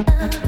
Uh -huh.